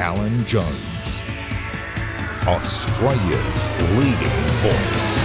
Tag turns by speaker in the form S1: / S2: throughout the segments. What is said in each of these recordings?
S1: Alan Jones, Australia's leading voice.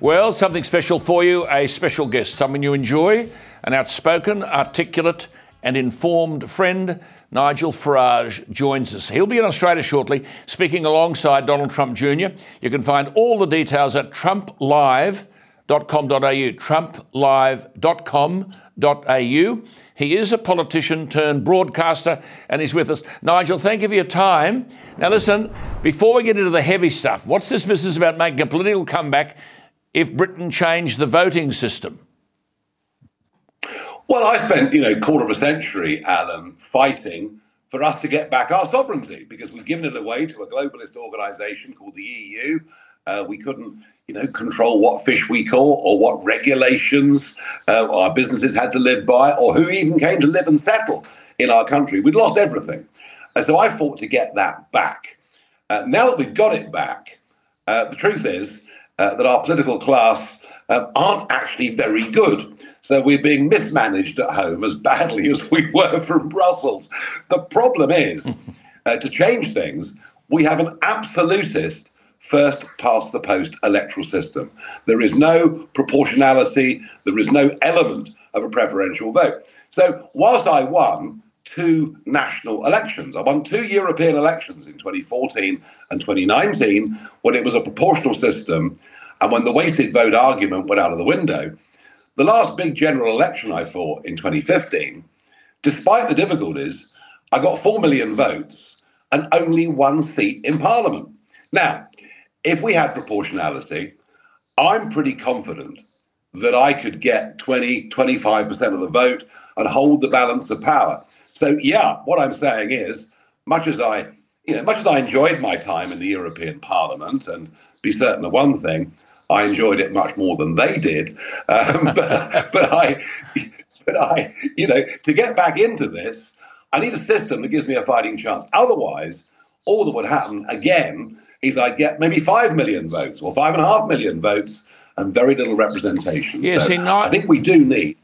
S2: Well, something special for you, a special guest, someone you enjoy, an outspoken, articulate, and informed friend. Nigel Farage joins us. He'll be in Australia shortly, speaking alongside Donald Trump Jr. You can find all the details at trumplive.com.au. Trumplive.com.au. He is a politician turned broadcaster, and he's with us. Nigel, thank you for your time. Now, listen, before we get into the heavy stuff, what's this business about making a political comeback if Britain changed the voting system?
S3: Well, I spent, you know, quarter of a century, Alan, fighting for us to get back our sovereignty because we've given it away to a globalist organisation called the EU. Uh, we couldn't, you know, control what fish we caught or what regulations uh, our businesses had to live by or who even came to live and settle in our country. We'd lost everything. And so I fought to get that back. Uh, now that we've got it back, uh, the truth is uh, that our political class um, aren't actually very good. So we're being mismanaged at home as badly as we were from Brussels. The problem is, uh, to change things, we have an absolutist first past the post electoral system. There is no proportionality, there is no element of a preferential vote. So, whilst I won two national elections, I won two European elections in 2014 and 2019 when it was a proportional system and when the wasted vote argument went out of the window. The last big general election I fought in 2015, despite the difficulties, I got 4 million votes and only one seat in Parliament. Now, if we had proportionality, I'm pretty confident that I could get 20, 25% of the vote and hold the balance of power. So, yeah, what I'm saying is, much as I, you know, much as I enjoyed my time in the European Parliament, and be certain of one thing, I enjoyed it much more than they did. Um, but, but I, but I, you know, to get back into this, I need a system that gives me a fighting chance. Otherwise, all that would happen again is I'd get maybe five million votes or five and a half million votes and very little representation.
S2: Yes,
S3: so I think we do need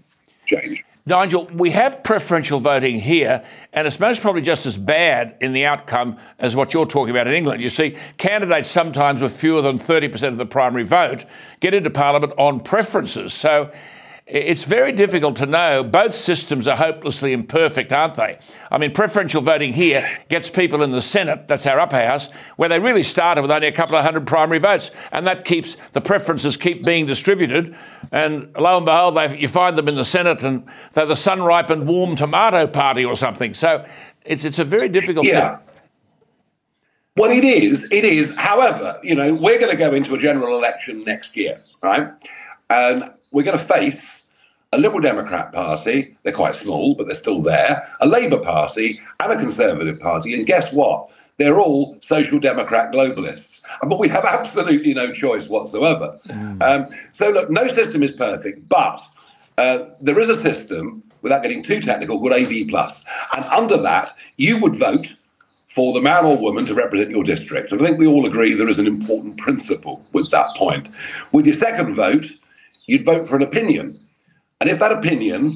S3: change.
S2: Nigel, we have preferential voting here, and it's most probably just as bad in the outcome as what you're talking about in England. You see, candidates sometimes with fewer than 30% of the primary vote get into Parliament on preferences. So it's very difficult to know. Both systems are hopelessly imperfect, aren't they? I mean, preferential voting here gets people in the Senate, that's our upper house, where they really started with only a couple of hundred primary votes. And that keeps the preferences keep being distributed. And lo and behold, they, you find them in the Senate and they're the sun ripened warm tomato party or something. So it's, it's a very difficult
S3: Yeah.
S2: thing.
S3: Well, it is. It is. However, you know, we're going to go into a general election next year, right? And we're going to face a Liberal Democrat Party. They're quite small, but they're still there. A Labour Party and a Conservative Party. And guess what? They're all social democrat globalists. But we have absolutely no choice whatsoever. Um, so, look, no system is perfect, but uh, there is a system, without getting too technical, called AV Plus. And under that, you would vote for the man or woman to represent your district. And I think we all agree there is an important principle with that point. With your second vote, you'd vote for an opinion. And if that opinion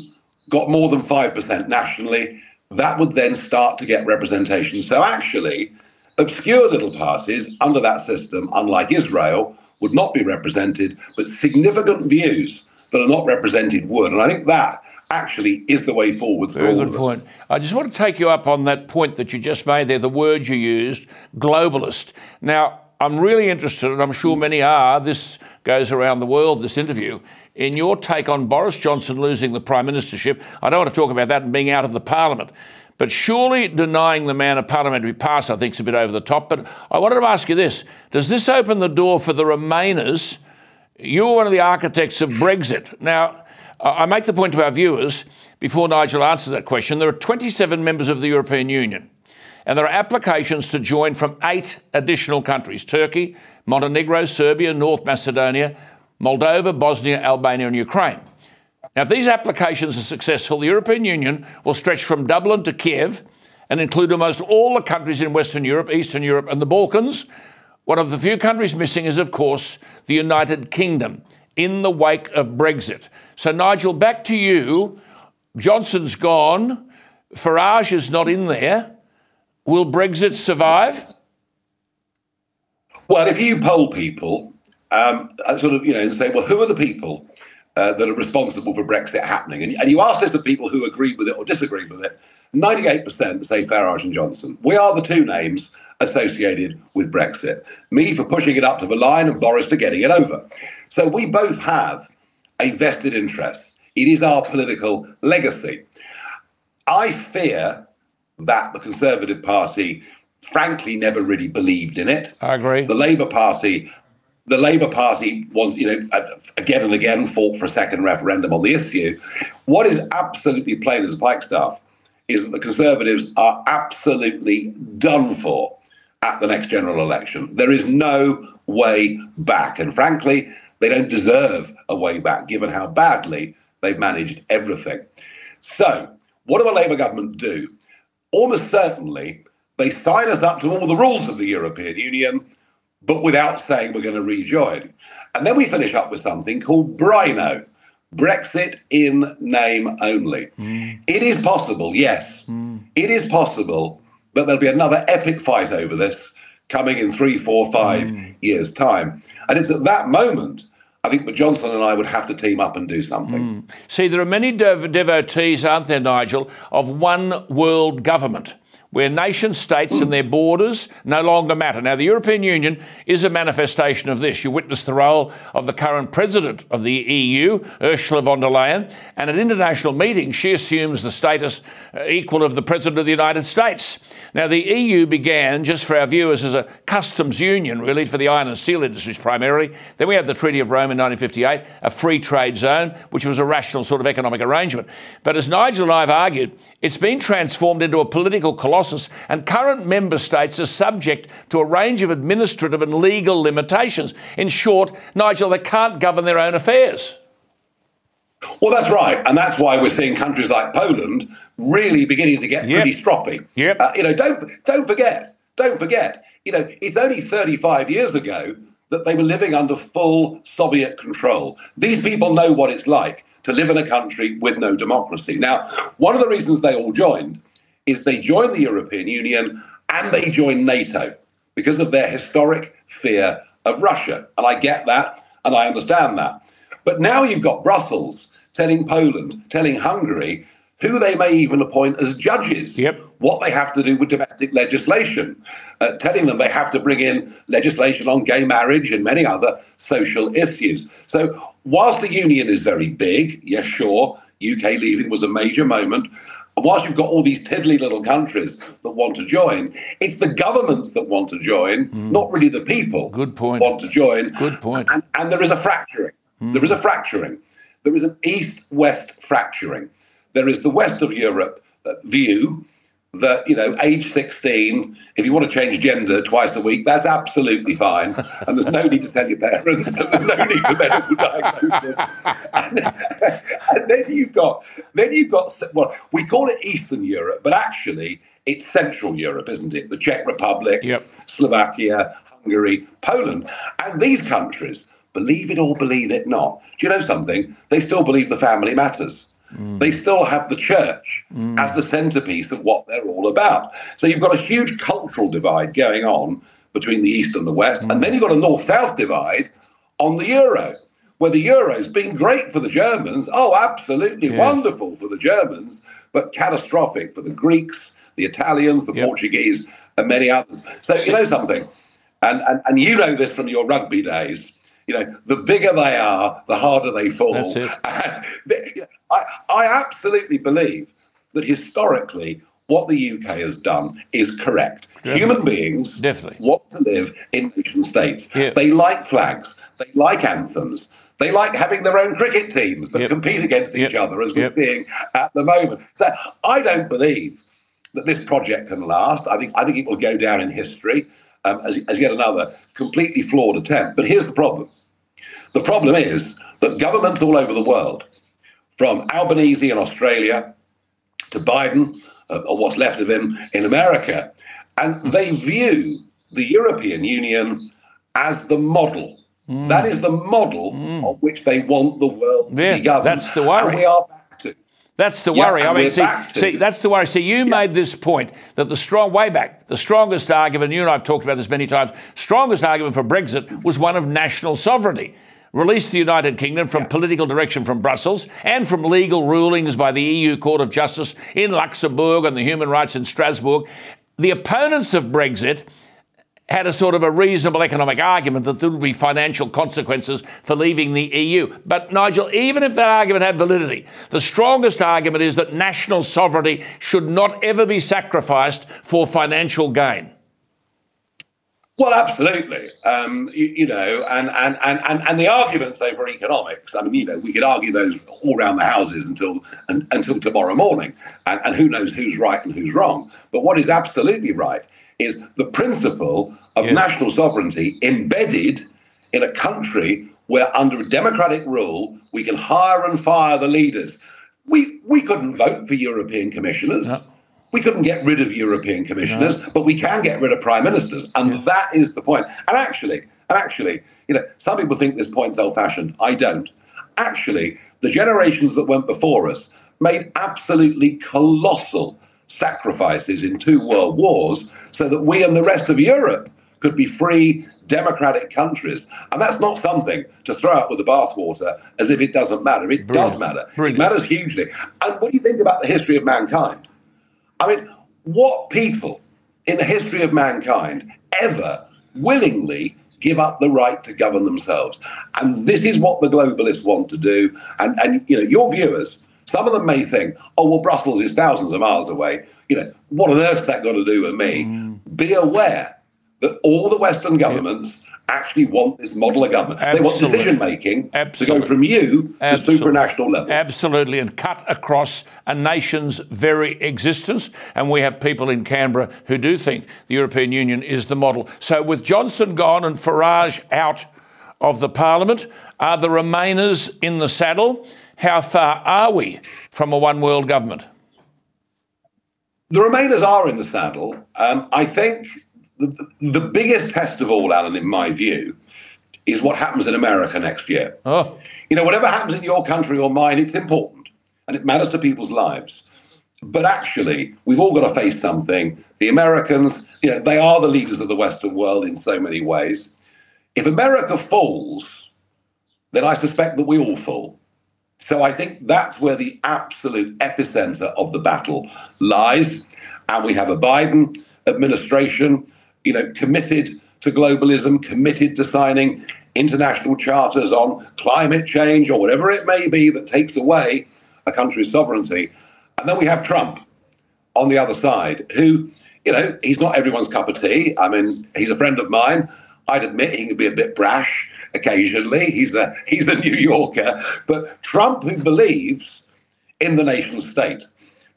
S3: got more than 5% nationally, that would then start to get representation. So actually, obscure little parties under that system, unlike Israel, would not be represented, but significant views that are not represented would. And I think that actually is the way forward.
S2: Very good point. I just want to take you up on that point that you just made there, the word you used, globalist. Now, I'm really interested, and I'm sure many are, this goes around the world, this interview, in your take on Boris Johnson losing the prime ministership. I don't want to talk about that and being out of the parliament. But surely denying the man a parliamentary pass, I think, is a bit over the top. But I wanted to ask you this Does this open the door for the Remainers? You were one of the architects of Brexit. Now, I make the point to our viewers before Nigel answers that question there are 27 members of the European Union, and there are applications to join from eight additional countries Turkey, Montenegro, Serbia, North Macedonia, Moldova, Bosnia, Albania, and Ukraine. Now, if these applications are successful, the European Union will stretch from Dublin to Kiev and include almost all the countries in Western Europe, Eastern Europe, and the Balkans. One of the few countries missing is, of course, the United Kingdom in the wake of Brexit. So, Nigel, back to you. Johnson's gone. Farage is not in there. Will Brexit survive?
S3: Well, if you poll people, um, sort of, you know, and say, well, who are the people uh, that are responsible for Brexit happening. And, and you ask this to people who agree with it or disagree with it, 98% say Farage and Johnson. We are the two names associated with Brexit. Me for pushing it up to the line and Boris for getting it over. So we both have a vested interest. It is our political legacy. I fear that the Conservative Party, frankly, never really believed in it.
S2: I agree.
S3: The Labour Party the Labour Party wants, you know, uh, again and again fought for a second referendum on the issue. What is absolutely plain as a pikestaff is that the Conservatives are absolutely done for at the next general election. There is no way back. And frankly, they don't deserve a way back given how badly they've managed everything. So, what do a Labour government do? Almost certainly, they sign us up to all the rules of the European Union but without saying we're going to rejoin. And then we finish up with something called BRINO, Brexit in name only. Mm. It is possible, yes, mm. it is possible that there'll be another epic fight over this coming in three, four, five mm. years' time. And it's at that moment. I think Johnson and I would have to team up and do something.
S2: Mm. See, there are many dev- devotees, aren't there, Nigel, of one world government where nation states and their borders no longer matter. Now, the European Union is a manifestation of this. You witness the role of the current president of the EU, Ursula von der Leyen, and at international meetings, she assumes the status uh, equal of the president of the United States. Now, the EU began, just for our viewers, as a customs union, really, for the iron and steel industries primarily. Then we had the Treaty of Rome in 1958, a free trade zone, which was a rational sort of economic arrangement. But as Nigel and I have argued, it's been transformed into a political colossus Colossus, and current member states are subject to a range of administrative and legal limitations. In short, Nigel, they can't govern their own affairs.
S3: Well, that's right, and that's why we're seeing countries like Poland really beginning to get yep. pretty stroppy.
S2: Yep.
S3: Uh, you know, don't don't forget, don't forget. You know, it's only 35 years ago that they were living under full Soviet control. These people know what it's like to live in a country with no democracy. Now, one of the reasons they all joined is they join the European Union and they join NATO because of their historic fear of Russia. And I get that and I understand that. But now you've got Brussels telling Poland, telling Hungary who they may even appoint as judges,
S2: yep.
S3: what they have to do with domestic legislation, uh, telling them they have to bring in legislation on gay marriage and many other social issues. So, whilst the union is very big, yes, sure, UK leaving was a major moment, whilst you've got all these tiddly little countries that want to join, it's the governments that want to join, mm. not really the people.
S2: Good point.
S3: Want to join.
S2: Good point.
S3: And, and there is a fracturing. Mm. There is a fracturing. There is an east-west fracturing. There is the west of Europe uh, view, that you know age 16 if you want to change gender twice a week that's absolutely fine and there's no need to tell your parents there's no need for medical diagnosis and, and, then you've got then you've got well we call it eastern europe but actually it's central europe isn't it the czech republic
S2: yep.
S3: slovakia hungary poland and these countries believe it or believe it not do you know something they still believe the family matters Mm. They still have the church mm. as the centerpiece of what they're all about. So you've got a huge cultural divide going on between the East and the West. Mm. And then you've got a North South divide on the euro, where the euro's been great for the Germans. Oh, absolutely
S2: Yeah.
S3: wonderful for the Germans, but catastrophic for the Greeks, the Italians, the
S2: Yep.
S3: Portuguese, and many others. So you know something, and, and and you know this from your rugby days. You know, the bigger they are, the harder they fall.
S2: That's it.
S3: And I, I absolutely believe that historically, what the UK has done is correct. Human beings
S2: Definitely.
S3: want to live in nation states.
S2: Yeah.
S3: They like flags. They like anthems. They like having their own cricket teams that
S2: Yep.
S3: compete against each
S2: Yep.
S3: other, as we're
S2: Yep.
S3: seeing at the moment. So I don't believe that this project can last. I think I think it will go down in history um, as, as yet another completely flawed attempt. But here's the problem: the problem is that governments all over the world, from Albanese in Australia to Biden, uh, or what's left of him in America, and they view the European Union as the model. That is the model mm. Mm. on which they want the world to
S2: Yeah,
S3: be governed.
S2: that's the worry.
S3: And we are back to.
S2: That's the
S3: Yeah,
S2: worry. I mean, see, see, that's the worry. See, you made this point that the strong way back, the strongest argument, you and I've talked about this many times, strongest argument for Brexit was one of national sovereignty. Release the United Kingdom from political direction from Brussels and from legal rulings by the EU Court of Justice in Luxembourg and the human rights in Strasbourg. The opponents of Brexit had a sort of a reasonable economic argument that there would be financial consequences for leaving the EU. But Nigel, even if that argument had validity, the strongest argument is that national sovereignty should not ever be sacrificed for financial gain.
S3: Well, absolutely. Um, you, you know, and, and, and, and, and the arguments over economics, I mean, you know, we could argue those all around the houses until un, until tomorrow morning, and, and who knows who's right and who's wrong. But what is absolutely right is the principle of
S2: Yes.
S3: national sovereignty embedded in a country where, under democratic rule, we can hire and fire the leaders. We, we couldn't vote for European commissioners. We couldn't get rid of European commissioners, but we can get rid of prime ministers, and that is the point. And actually, and actually, you know, some people think this point's old-fashioned. I don't. Actually, the generations that went before us made absolutely colossal sacrifices in two world wars, so that we and the rest of Europe could be free, democratic countries. And that's not something to throw out with the bathwater as if it doesn't matter. It does matter.
S2: Brilliant.
S3: It matters hugely. And what do you think about the history of mankind? I mean, what people in the history of mankind ever willingly give up the right to govern themselves? And this is what the globalists want to do. And, and you know, your viewers, some of them may think, oh, well, Brussels is thousands of miles away. You know, what on earth's that got to do with me? Mm. Be aware that all the Western governments actually want this model of government. They want decision making to go from you to supranational levels.
S2: Absolutely, and cut across a nation's very existence. And we have people in Canberra who do think the European Union is the model. So, with Johnson gone and Farage out of the Parliament, are the Remainers in the saddle? How far are we from a one world government?
S3: The Remainers are in the saddle. Um, I think the, the biggest test of all, Alan, in my view, is what happens in America next year.
S2: Oh,
S3: You know, whatever happens in your country or mine, it's important and it matters to people's lives. But actually, we've all got to face something. The Americans, you know, they are the leaders of the Western world in so many ways. If America falls, then I suspect that we all fall. So I think that's where the absolute epicenter of the battle lies. And we have a Biden administration, you know, committed to globalism, committed to signing international charters on climate change or whatever it may be that takes away a country's sovereignty. And then we have Trump on the other side, who, you know, he's not everyone's cup of tea. I mean, he's a friend of mine. I'd admit he can be a bit brash occasionally. He's the he's a New Yorker, but Trump who believes in the nation state,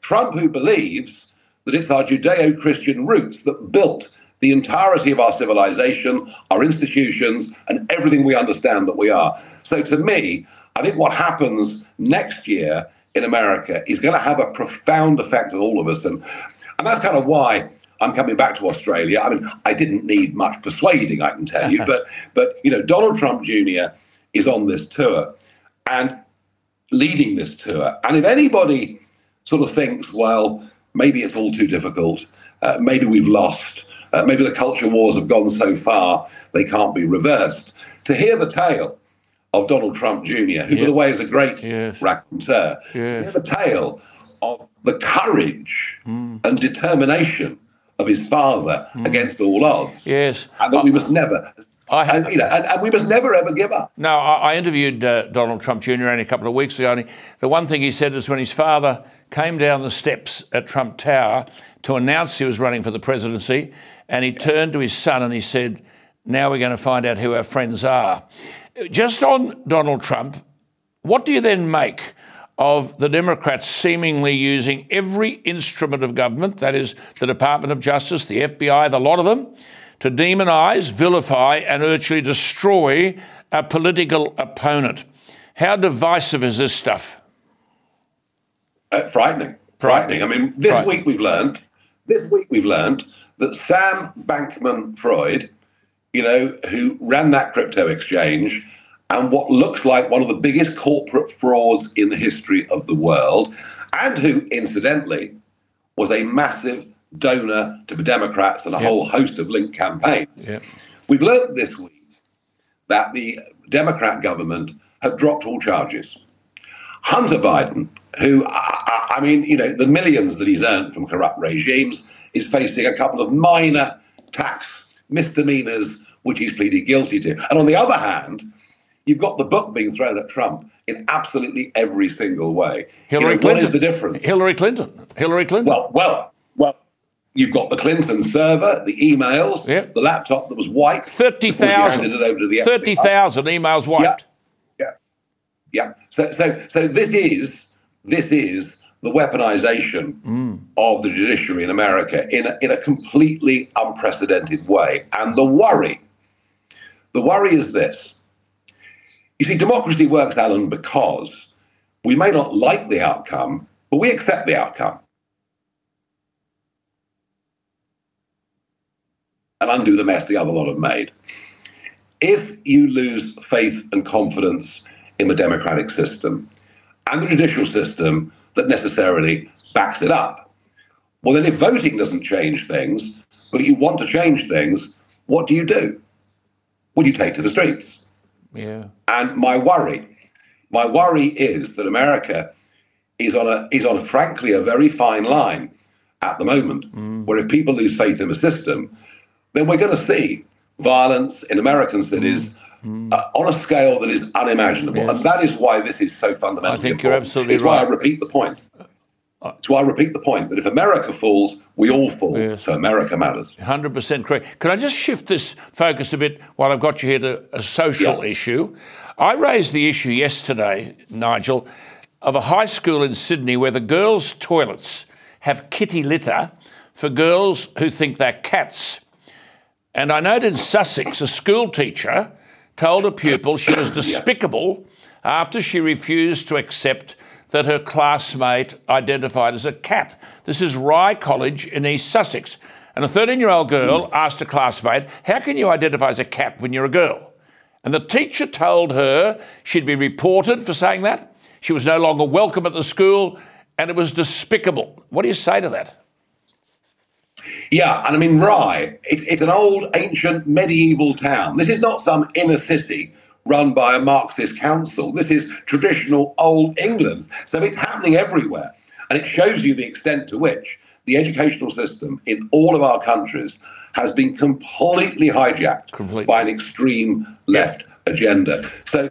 S3: Trump who believes that it's our Judeo-Christian roots that built the entirety of our civilization, our institutions, and everything we understand that we are. So to me, I think what happens next year in America is going to have a profound effect on all of us. And, and that's kind of why I'm coming back to Australia. I mean, I didn't need much persuading, I can tell you, but but you know, Donald Trump Jr. is on this tour and leading this tour. And if anybody sort of thinks, well, maybe it's all too difficult, uh, maybe we've lost, uh, maybe the culture wars have gone so far they can't be reversed, to hear the tale of Donald Trump Jr., who, by the way, is a great
S2: Yes.
S3: raconteur, to hear the tale of the courage
S2: Hmm.
S3: and determination of his father against all odds.
S2: Yes.
S3: And that we must never,
S2: I have-
S3: and, you know, and, and we must never ever give up.
S2: No, I, I interviewed uh, Donald Trump Jr. only a couple of weeks ago, and he, the one thing he said is when his father came down the steps at Trump Tower to announce he was running for the presidency, and he turned to his son and he said, Now we're going to find out who our friends are. Just on Donald Trump, what do you then make of the Democrats seemingly using every instrument of government, that is, the Department of Justice, the FBI, the lot of them, to demonise, vilify, and virtually destroy a political opponent? How divisive is this stuff?
S3: Uh, frightening. Frightening. I mean, this
S2: Frightening.
S3: week we've learned, this week we've learned that Sam Bankman Freud, you know, who ran that crypto exchange and what looks like one of the biggest corporate frauds in the history of the world, and who, incidentally, was a massive donor to the Democrats and a whole host of linked campaigns.
S2: Yeah.
S3: We've learned this week that the Democrat government have dropped all charges. Hunter Biden, who, I, I I mean, you know, the millions that he's earned from corrupt regimes, is facing a couple of minor tax misdemeanors, which he's pleaded guilty to. And on the other hand, you've got the book being thrown at Trump in absolutely every single way. You
S2: Hillary
S3: know,
S2: Clinton.
S3: What is the difference?
S2: Hillary Clinton. Hillary Clinton.
S3: Well, well, well. You've got the Clinton server, the emails,
S2: Yep.
S3: the laptop that was wiped. before she
S2: 30,000.
S3: handed it over to the FBI.
S2: 30,000 emails wiped.
S3: Yeah, yeah. So, so, so this is this is the weaponization
S2: Mm.
S3: of the judiciary in America in a, in a completely unprecedented way. And the worry, the worry is this: you see, democracy works, Alan, because we may not like the outcome, but we accept the outcome. And undo the mess the other lot have made if you lose faith and confidence in the democratic system and the judicial system that necessarily backs it up, well, then if voting doesn't change things, but you want to change things, what do you do? Well, you take to the streets.
S2: Yeah.
S3: And my worry, my worry is that America is on a is on a frankly a very fine line at the moment, mm. where if people lose faith in the system, then we're going to see violence in American cities mm. Mm. uh, on a scale that is unimaginable,
S2: Yes.
S3: and that is why this is so fundamental.
S2: I think you're absolutely
S3: It's why I repeat the point. Why I repeat the point that if America falls, we all fall.
S2: Yes.
S3: So America matters.
S2: 100% correct. Could I just shift this focus a bit while I've got you here to a social
S3: Yeah.
S2: issue? I raised the issue yesterday, Nigel, of a high school in Sydney where the girls' toilets have kitty litter for girls who think they're cats. And I noted in Sussex, a school teacher told a pupil she was despicable after she refused to accept that her classmate identified as a cat. This is Rye College in East Sussex. And a 13 year old girl asked a classmate, How can you identify as a cat when you're a girl? And the teacher told her she'd be reported for saying that. She was no longer welcome at the school, and it was despicable. What do you say to that?
S3: Yeah, and I mean, Rye, it's, it's an old, ancient, medieval town. This is not some inner city run by a Marxist council. This is traditional old England. So it's happening everywhere. And it shows you the extent to which the educational system in all of our countries has been completely hijacked
S2: Completely.
S3: by an extreme left agenda. So,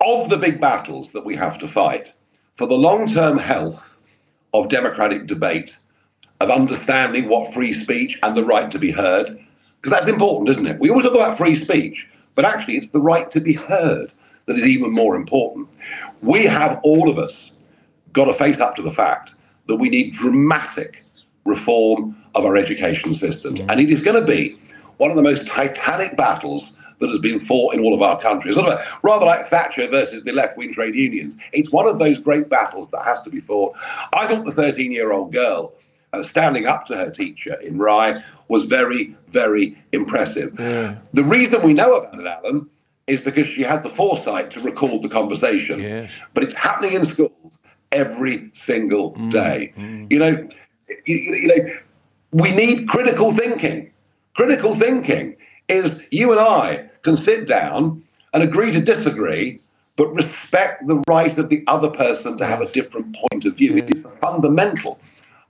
S3: of the big battles that we have to fight for the long term health of democratic debate, of understanding what free speech and the right to be heard, because that's important, isn't it? We always talk about free speech, but actually it's the right to be heard that is even more important. We have all of us got to face up to the fact that we need dramatic reform of our education systems. And it is going to be one of the most titanic battles that has been fought in all of our countries. Sort of rather like Thatcher versus the left wing trade unions. It's one of those great battles that has to be fought. I thought the 13 year old girl uh, standing up to her teacher in Rye was very, very impressive. The reason we know about it, Alan, is because she had the foresight to record the conversation.
S2: Yes.
S3: But it's happening in schools every single mm, day. Mm. You know, you, you know, we need critical thinking. Critical thinking is you and I can sit down and agree to disagree but respect the right of the other person to have a different point of view. It is the fundamental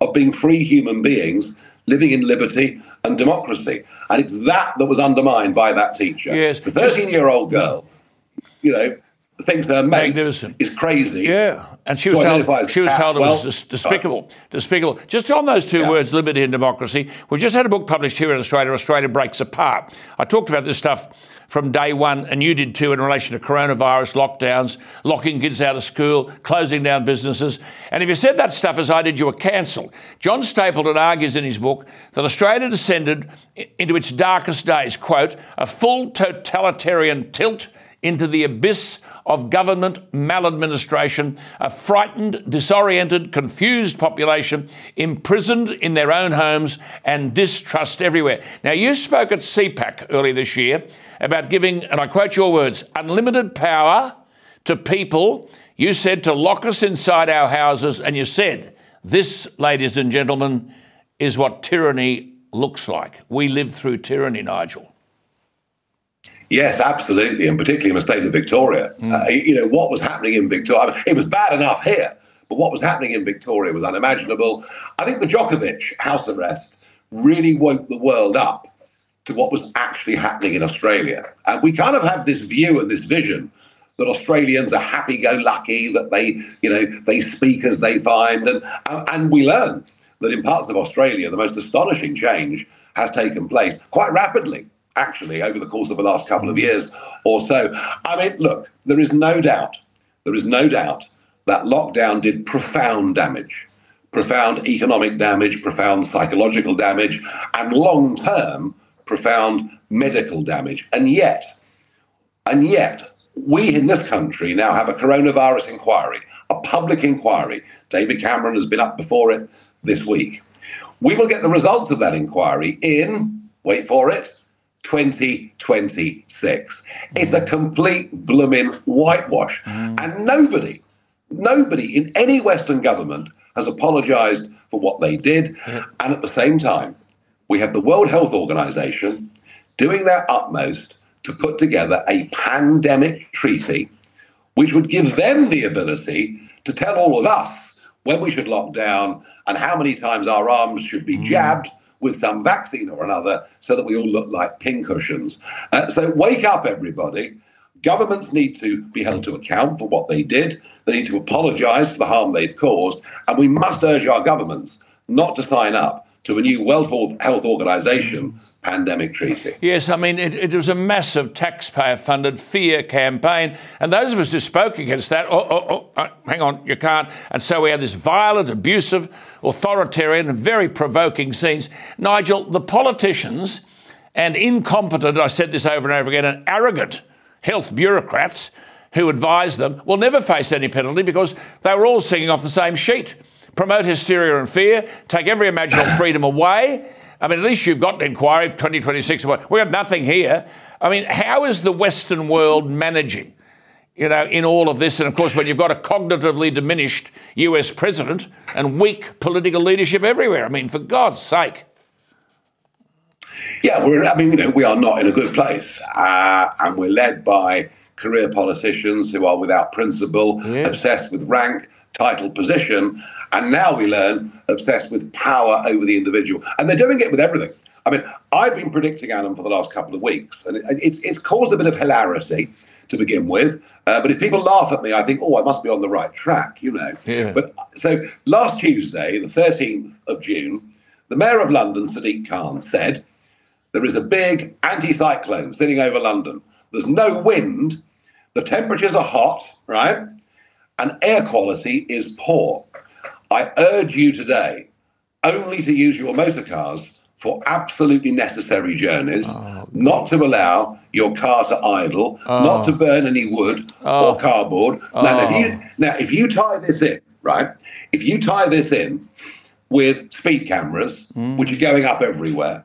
S3: of being free human beings living in liberty and democracy. And it's that that was undermined by that teacher.
S2: Yes.
S3: The 13 year old girl, you know, thinks her mate
S2: Magnificent.
S3: is crazy.
S2: Yeah, and she was
S3: to
S2: told she was told it
S3: Well,
S2: was despicable, despicable. Just on those two
S3: Yeah.
S2: words, liberty and democracy. We've just had a book published here in Australia. Australia breaks apart. I talked about this stuff from day one, and you did too, in relation to coronavirus lockdowns, locking kids out of school, closing down businesses. And if you said that stuff as I did, you were cancelled. John Stapleton argues in his book that Australia descended into its darkest days. Quote: a full totalitarian tilt into the abyss of government maladministration, a frightened, disoriented, confused population imprisoned in their own homes and distrust everywhere. Now, you spoke at CPAC earlier this year about giving, and I quote your words, unlimited power to people. You said to lock us inside our houses, and you said, this, ladies and gentlemen, is what tyranny looks like. We live through tyranny, Nigel.
S3: Yes, absolutely, and particularly in the state of Victoria. Uh, you know, what was happening in Victoria, I mean, it was bad enough here, but what was happening in Victoria was unimaginable. I think the Djokovic house arrest really woke the world up to what was actually happening in Australia. And we kind of have this view and this vision that Australians are happy-go-lucky, that they, you know, they speak as they find, and and we learn that in parts of Australia, the most astonishing change has taken place quite rapidly, actually, over the course of the last couple of years or so. I mean, look, there is no doubt, there is no doubt that lockdown did profound damage, profound economic damage, profound psychological damage, and long term, profound medical damage. And yet, and yet, we in this country now have a coronavirus inquiry, a public inquiry. David Cameron has been up before it this week. We will get the results of that inquiry in, wait for it, 2026. Mm. It's a complete blooming whitewash. Mm. And nobody, nobody in any Western government has apologized for what they did. And at the same time, we have the World Health Organization doing their utmost to put together a pandemic treaty which would give them the ability to tell all of us when we should lock down and how many times our arms should be mm. jabbed with some vaccine or another so that we all look like pincushions. Uh, so wake up, everybody. Governments need to be held to account for what they did. They need to apologize for the harm they've caused. And we must urge our governments not to sign up to a new World Health Organization pandemic treaty.
S2: Yes, I mean, it, it was a massive taxpayer funded fear campaign. And those of us who spoke against that, oh, oh, oh, uh, hang on, you can't. And so we had this violent, abusive, authoritarian, and very provoking scenes. Nigel, the politicians and incompetent, I said this over and over again, and arrogant health bureaucrats who advised them will never face any penalty because they were all singing off the same sheet. Promote hysteria and fear, take every imaginable freedom away. I mean, at least you've got an inquiry 2026. We've got nothing here. I mean, how is the Western world managing, you know, in all of this? And of course, when you've got a cognitively diminished US president and weak political leadership everywhere. I mean, for God's sake.
S3: Yeah, we're. I mean, you know, we are not in a good place, uh, and we're led by career politicians who are without principle,
S2: Yeah.
S3: obsessed with rank, title, position, and now we learn obsessed with power over the individual, and they're doing it with everything. I mean, I've been predicting Adam for the last couple of weeks, and it, it's it's caused a bit of hilarity to begin with. Uh, but if people laugh at me, I think, oh, I must be on the right track, you know.
S2: Yeah.
S3: But so last Tuesday, the 13th of June, the mayor of London, Sadiq Khan, said there is a big anticyclone sitting over London. There's no wind. The temperatures are hot, right? And air quality is poor. I urge you today only to use your motor cars for absolutely necessary journeys, not to allow your car to idle, not to burn any wood or cardboard. Now, if you, now, if you tie this in, right? If you tie this in with speed cameras, which are going up everywhere,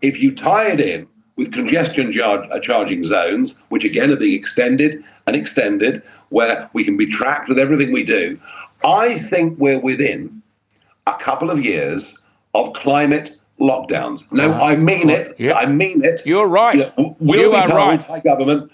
S3: if you tie it in with congestion charge, uh, charging zones, which again are being extended and extended, where we can be tracked with everything we do, I think we're within a couple of years of climate lockdowns. No, uh-huh. I mean it.
S2: Yeah.
S3: I mean it.
S2: You're right.
S3: You know, we'll
S2: You
S3: be
S2: are
S3: told
S2: right.
S3: by government.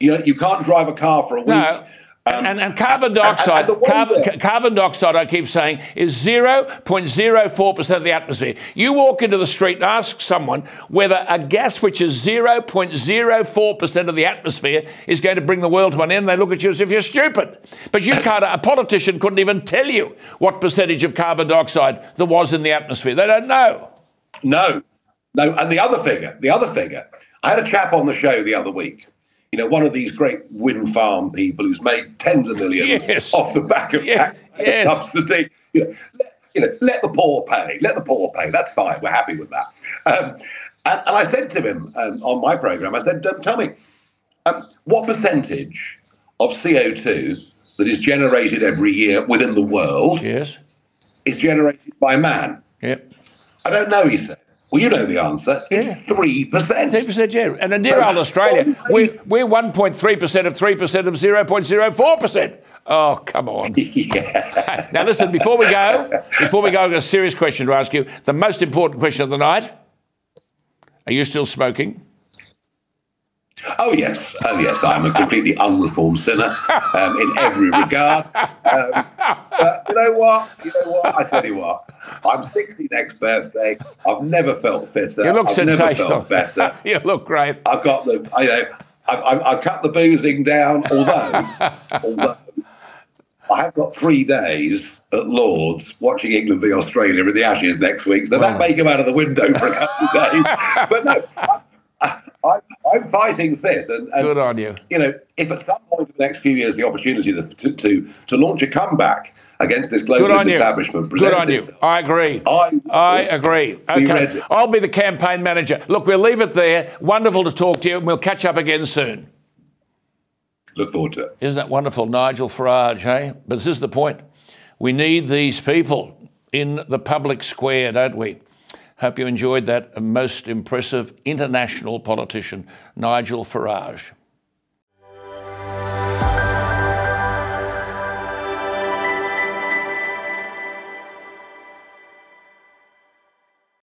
S3: You know, you can't drive a car for a week.
S2: No.
S3: Um,
S2: and, and carbon dioxide,
S3: and way
S2: carbon,
S3: that-
S2: carbon dioxide, I keep saying, is 0.04% of the atmosphere. You walk into the street and ask someone whether a gas which is 0.04% of the atmosphere is going to bring the world to an end, they look at you as if you're stupid. But you can't, a politician couldn't even tell you what percentage of carbon dioxide there was in the atmosphere. They don't know.
S3: No, no. And the other figure, the other figure, I had a chap on the show the other week. You know, one of these great wind farm people who's made tens of millions
S2: Yes.
S3: off the back of
S2: Yeah,
S3: tax
S2: yes.
S3: subsidy. You know, let, you know, let the poor pay. Let the poor pay. That's fine. We're happy with that. Um, and, and I said to him um, on my program, I said, um, "Tell me, um, what percentage of CO2 that is generated every year within the world
S2: Yes.
S3: is generated by man?"
S2: Yep.
S3: I don't know, he said. Well, you know the answer.
S2: Yeah.
S3: It's 3%.
S2: 3%, yeah. And in dear
S3: So-
S2: old Australia, we're, we're 1.3% of 3% of 0.04%. Oh, come on.
S3: yeah.
S2: Now, listen, before we go, before we go, I've got a serious question to ask you. The most important question of the night Are you still smoking?
S3: Oh, yes. Oh, yes. I'm a completely unreformed sinner um, in every regard. Um, but you know what? You know what? I tell you what. I'm 60 next birthday. I've never felt fitter.
S2: You look
S3: I've never felt better.
S2: you look great.
S3: I've got the, I know, I've, I've, I've cut the boozing down, although, although I have got three days at Lords watching England v Australia in the Ashes next week, so that may come out of the window for a couple of days. But no, I, I, I'm fighting this. And, and,
S2: Good on you.
S3: You know, if at some point in the next few years the opportunity to, to, to, to launch a comeback against this globalist establishment
S2: Good on you.
S3: itself,
S2: I agree.
S3: I-
S2: I agree. Okay.
S3: ready.
S2: I'll be the campaign manager. Look, we'll leave it there. Wonderful to talk to you, and we'll catch up again soon.
S3: look forward to it.
S2: Isn't that wonderful, Nigel Farage, hey? But this is the point. We need these people in the public square, don't we? Hope you enjoyed that most impressive international politician, Nigel Farage.